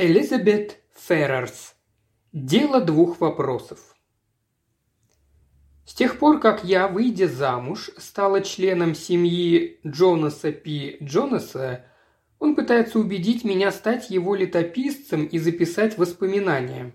Элизабет Феррерс. Дело двух вопросов. С тех пор, как я, выйдя замуж, стала членом семьи Джонаса Пи Джонаса, он пытается убедить меня стать его летописцем и записать воспоминания.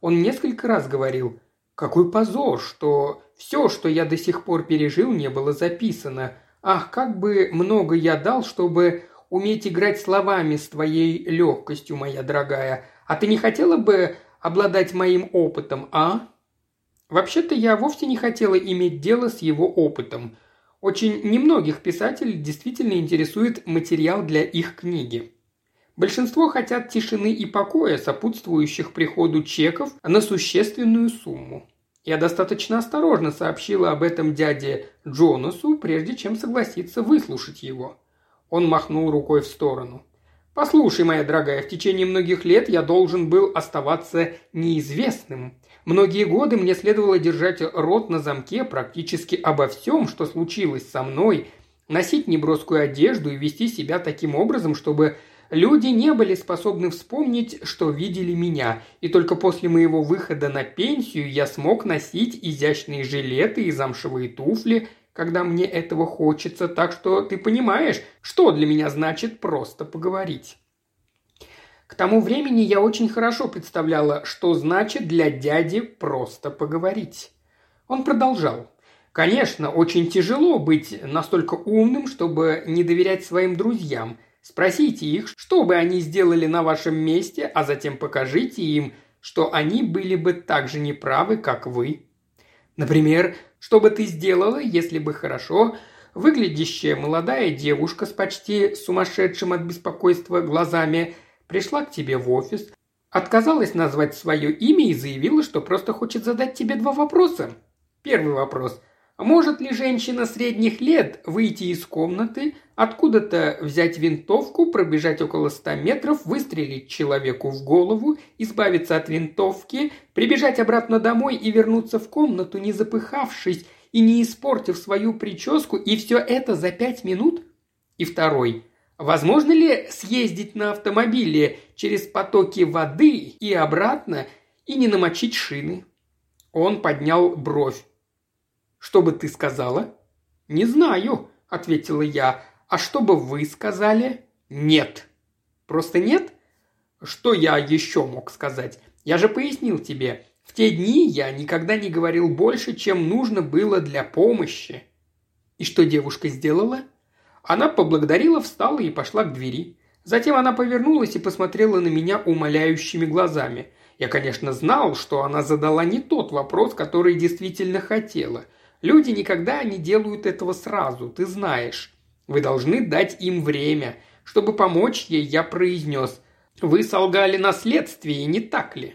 Он несколько раз говорил, какой позор, что все, что я до сих пор пережил, не было записано. Ах, как бы много я дал, чтобы уметь играть словами с твоей легкостью, моя дорогая. А ты не хотела бы обладать моим опытом, а?» Вообще-то я вовсе не хотела иметь дело с его опытом. Очень немногих писателей действительно интересует материал для их книги. Большинство хотят тишины и покоя, сопутствующих приходу чеков на существенную сумму. Я достаточно осторожно сообщила об этом дяде Джонасу, прежде чем согласиться выслушать его. Он махнул рукой в сторону. «Послушай, моя дорогая, в течение многих лет я должен был оставаться неизвестным. Многие годы мне следовало держать рот на замке практически обо всем, что случилось со мной, носить неброскую одежду и вести себя таким образом, чтобы люди не были способны вспомнить, что видели меня, и только после моего выхода на пенсию я смог носить изящные жилеты и замшевые туфли – когда мне этого хочется, так что ты понимаешь, что для меня значит просто поговорить. К тому времени я очень хорошо представляла, что значит для дяди просто поговорить. Он продолжал. Конечно, очень тяжело быть настолько умным, чтобы не доверять своим друзьям. Спросите их, что бы они сделали на вашем месте, а затем покажите им, что они были бы так же неправы, как вы. Например, что бы ты сделала, если бы хорошо выглядящая молодая девушка с почти сумасшедшим от беспокойства глазами пришла к тебе в офис, отказалась назвать свое имя и заявила, что просто хочет задать тебе два вопроса. Первый вопрос. Может ли женщина средних лет выйти из комнаты, откуда-то взять винтовку, пробежать около ста метров, выстрелить человеку в голову, избавиться от винтовки, прибежать обратно домой и вернуться в комнату, не запыхавшись и не испортив свою прическу, и все это за пять минут? И второй. Возможно ли съездить на автомобиле через потоки воды и обратно и не намочить шины? Он поднял бровь. Что бы ты сказала?» «Не знаю», – ответила я. «А что бы вы сказали?» «Нет». «Просто нет?» «Что я еще мог сказать? Я же пояснил тебе. В те дни я никогда не говорил больше, чем нужно было для помощи». «И что девушка сделала?» Она поблагодарила, встала и пошла к двери. Затем она повернулась и посмотрела на меня умоляющими глазами. Я, конечно, знал, что она задала не тот вопрос, который действительно хотела – Люди никогда не делают этого сразу, ты знаешь. Вы должны дать им время. Чтобы помочь ей, я произнес. Вы солгали на следствии, не так ли?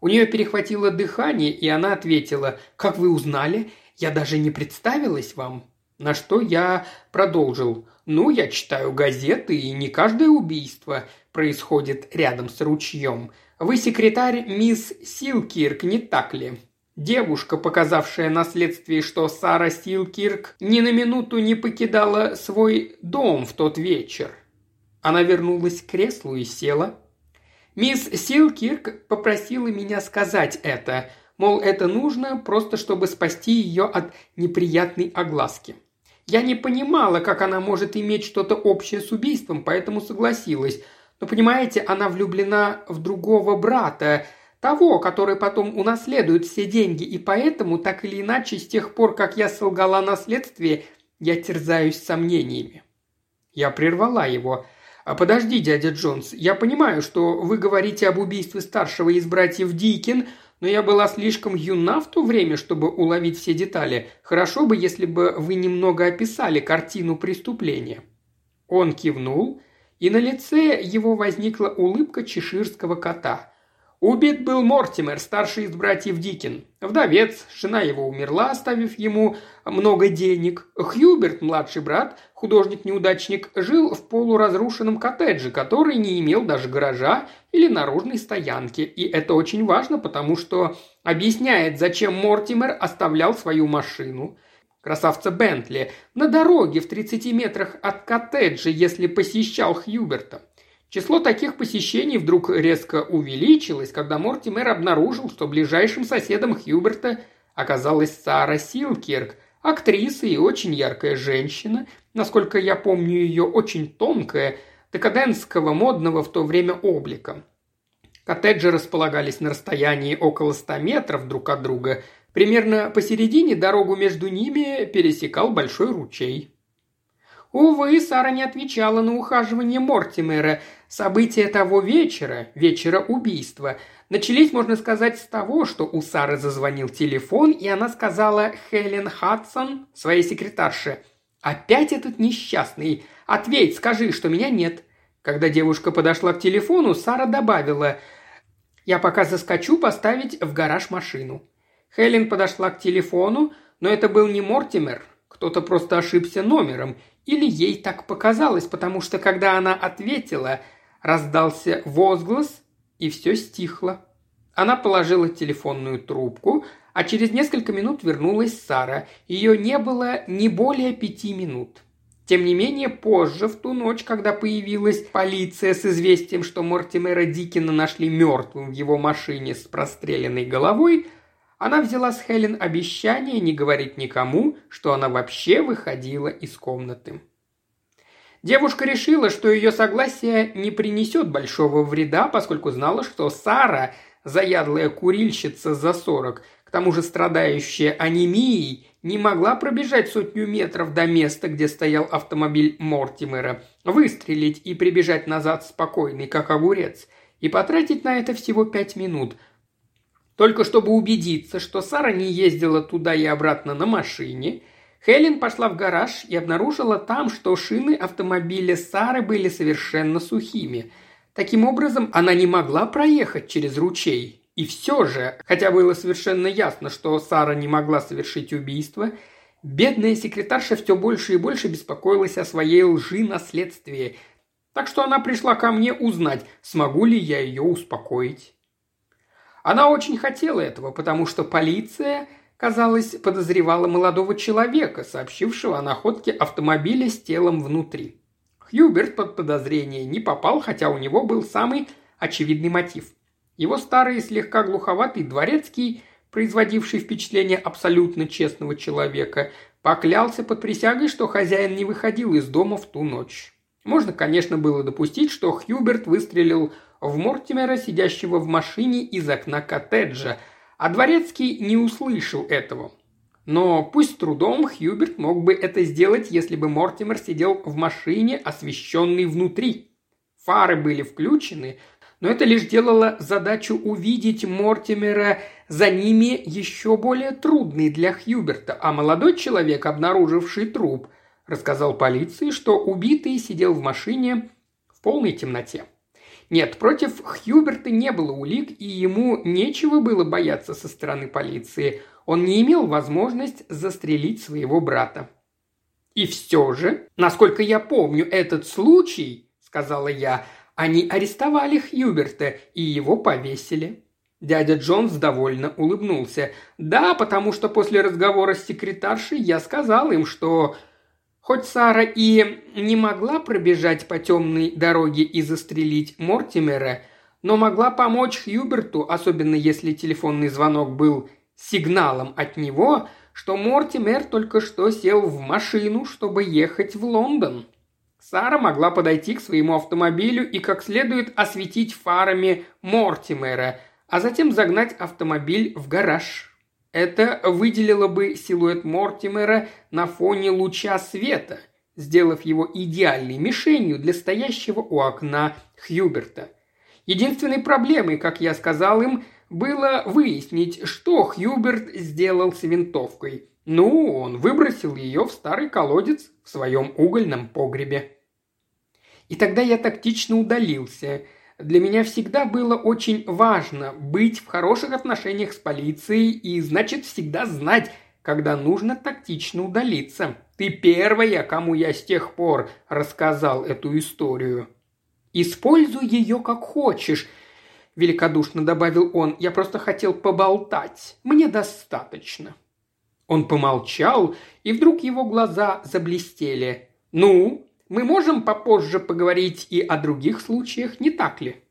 У нее перехватило дыхание, и она ответила, «Как вы узнали? Я даже не представилась вам». На что я продолжил. «Ну, я читаю газеты, и не каждое убийство происходит рядом с ручьем. Вы секретарь мисс Силкирк, не так ли? Девушка, показавшая на следствии, что Сара Стилкирк ни на минуту не покидала свой дом в тот вечер. Она вернулась к креслу и села. Мисс Силкирк попросила меня сказать это, мол, это нужно просто, чтобы спасти ее от неприятной огласки. Я не понимала, как она может иметь что-то общее с убийством, поэтому согласилась. Но понимаете, она влюблена в другого брата, того, который потом унаследует все деньги, и поэтому, так или иначе, с тех пор, как я солгала наследствие, я терзаюсь сомнениями. Я прервала его. «А подожди, дядя Джонс, я понимаю, что вы говорите об убийстве старшего из братьев Дикин, но я была слишком юна в то время, чтобы уловить все детали. Хорошо бы, если бы вы немного описали картину преступления». Он кивнул, и на лице его возникла улыбка чеширского кота – Убит был Мортимер, старший из братьев Дикин. Вдовец, жена его умерла, оставив ему много денег. Хьюберт, младший брат, художник-неудачник, жил в полуразрушенном коттедже, который не имел даже гаража или наружной стоянки. И это очень важно, потому что объясняет, зачем Мортимер оставлял свою машину красавца Бентли, на дороге в 30 метрах от коттеджа, если посещал Хьюберта. Число таких посещений вдруг резко увеличилось, когда Мортимер обнаружил, что ближайшим соседом Хьюберта оказалась Сара Силкирк, актриса и очень яркая женщина, насколько я помню ее, очень тонкая, декадентского модного в то время облика. Коттеджи располагались на расстоянии около ста метров друг от друга. Примерно посередине дорогу между ними пересекал большой ручей. Увы, Сара не отвечала на ухаживание Мортимера. События того вечера, вечера убийства, начались, можно сказать, с того, что у Сары зазвонил телефон, и она сказала Хелен Хадсон, своей секретарше, «Опять этот несчастный. Ответь, скажи, что меня нет». Когда девушка подошла к телефону, Сара добавила – я пока заскочу поставить в гараж машину». Хелен подошла к телефону, но это был не Мортимер. Кто-то просто ошибся номером. Или ей так показалось, потому что когда она ответила, раздался возглас, и все стихло. Она положила телефонную трубку, а через несколько минут вернулась Сара. Ее не было не более пяти минут. Тем не менее, позже, в ту ночь, когда появилась полиция с известием, что Мортимера Дикина нашли мертвым в его машине с простреленной головой, она взяла с Хелен обещание не говорить никому, что она вообще выходила из комнаты. Девушка решила, что ее согласие не принесет большого вреда, поскольку знала, что Сара, заядлая курильщица за сорок, к тому же страдающая анемией, не могла пробежать сотню метров до места, где стоял автомобиль Мортимера, выстрелить и прибежать назад спокойный, как огурец, и потратить на это всего пять минут. Только чтобы убедиться, что Сара не ездила туда и обратно на машине, Хелен пошла в гараж и обнаружила там, что шины автомобиля Сары были совершенно сухими. Таким образом, она не могла проехать через ручей, и все же, хотя было совершенно ясно, что Сара не могла совершить убийство, бедная секретарша все больше и больше беспокоилась о своей лжи на следствии, так что она пришла ко мне узнать, смогу ли я ее успокоить. Она очень хотела этого, потому что полиция, казалось, подозревала молодого человека, сообщившего о находке автомобиля с телом внутри. Хьюберт под подозрение не попал, хотя у него был самый очевидный мотив. Его старый слегка глуховатый дворецкий, производивший впечатление абсолютно честного человека, поклялся под присягой, что хозяин не выходил из дома в ту ночь. Можно, конечно, было допустить, что Хьюберт выстрелил в Мортимера, сидящего в машине из окна коттеджа, а дворецкий не услышал этого. Но пусть трудом Хьюберт мог бы это сделать, если бы Мортимер сидел в машине, освещенной внутри. Фары были включены, но это лишь делало задачу увидеть Мортимера за ними еще более трудной для Хьюберта, а молодой человек, обнаруживший труп, рассказал полиции, что убитый сидел в машине в полной темноте. Нет, против Хьюберта не было улик, и ему нечего было бояться со стороны полиции. Он не имел возможность застрелить своего брата. «И все же, насколько я помню этот случай», — сказала я, они арестовали Хьюберта и его повесили. Дядя Джонс довольно улыбнулся. «Да, потому что после разговора с секретаршей я сказал им, что хоть Сара и не могла пробежать по темной дороге и застрелить Мортимера, но могла помочь Хьюберту, особенно если телефонный звонок был сигналом от него, что Мортимер только что сел в машину, чтобы ехать в Лондон. Сара могла подойти к своему автомобилю и как следует осветить фарами Мортимера, а затем загнать автомобиль в гараж. Это выделило бы силуэт Мортимера на фоне луча света, сделав его идеальной мишенью для стоящего у окна Хьюберта. Единственной проблемой, как я сказал им, было выяснить, что Хьюберт сделал с винтовкой. Ну, он выбросил ее в старый колодец в своем угольном погребе. И тогда я тактично удалился. Для меня всегда было очень важно быть в хороших отношениях с полицией и, значит, всегда знать, когда нужно тактично удалиться. Ты первая, кому я с тех пор рассказал эту историю. Используй ее как хочешь, великодушно добавил он. Я просто хотел поболтать. Мне достаточно. Он помолчал, и вдруг его глаза заблестели. «Ну, Мы можем попозже поговорить и о других случаях, не так ли?»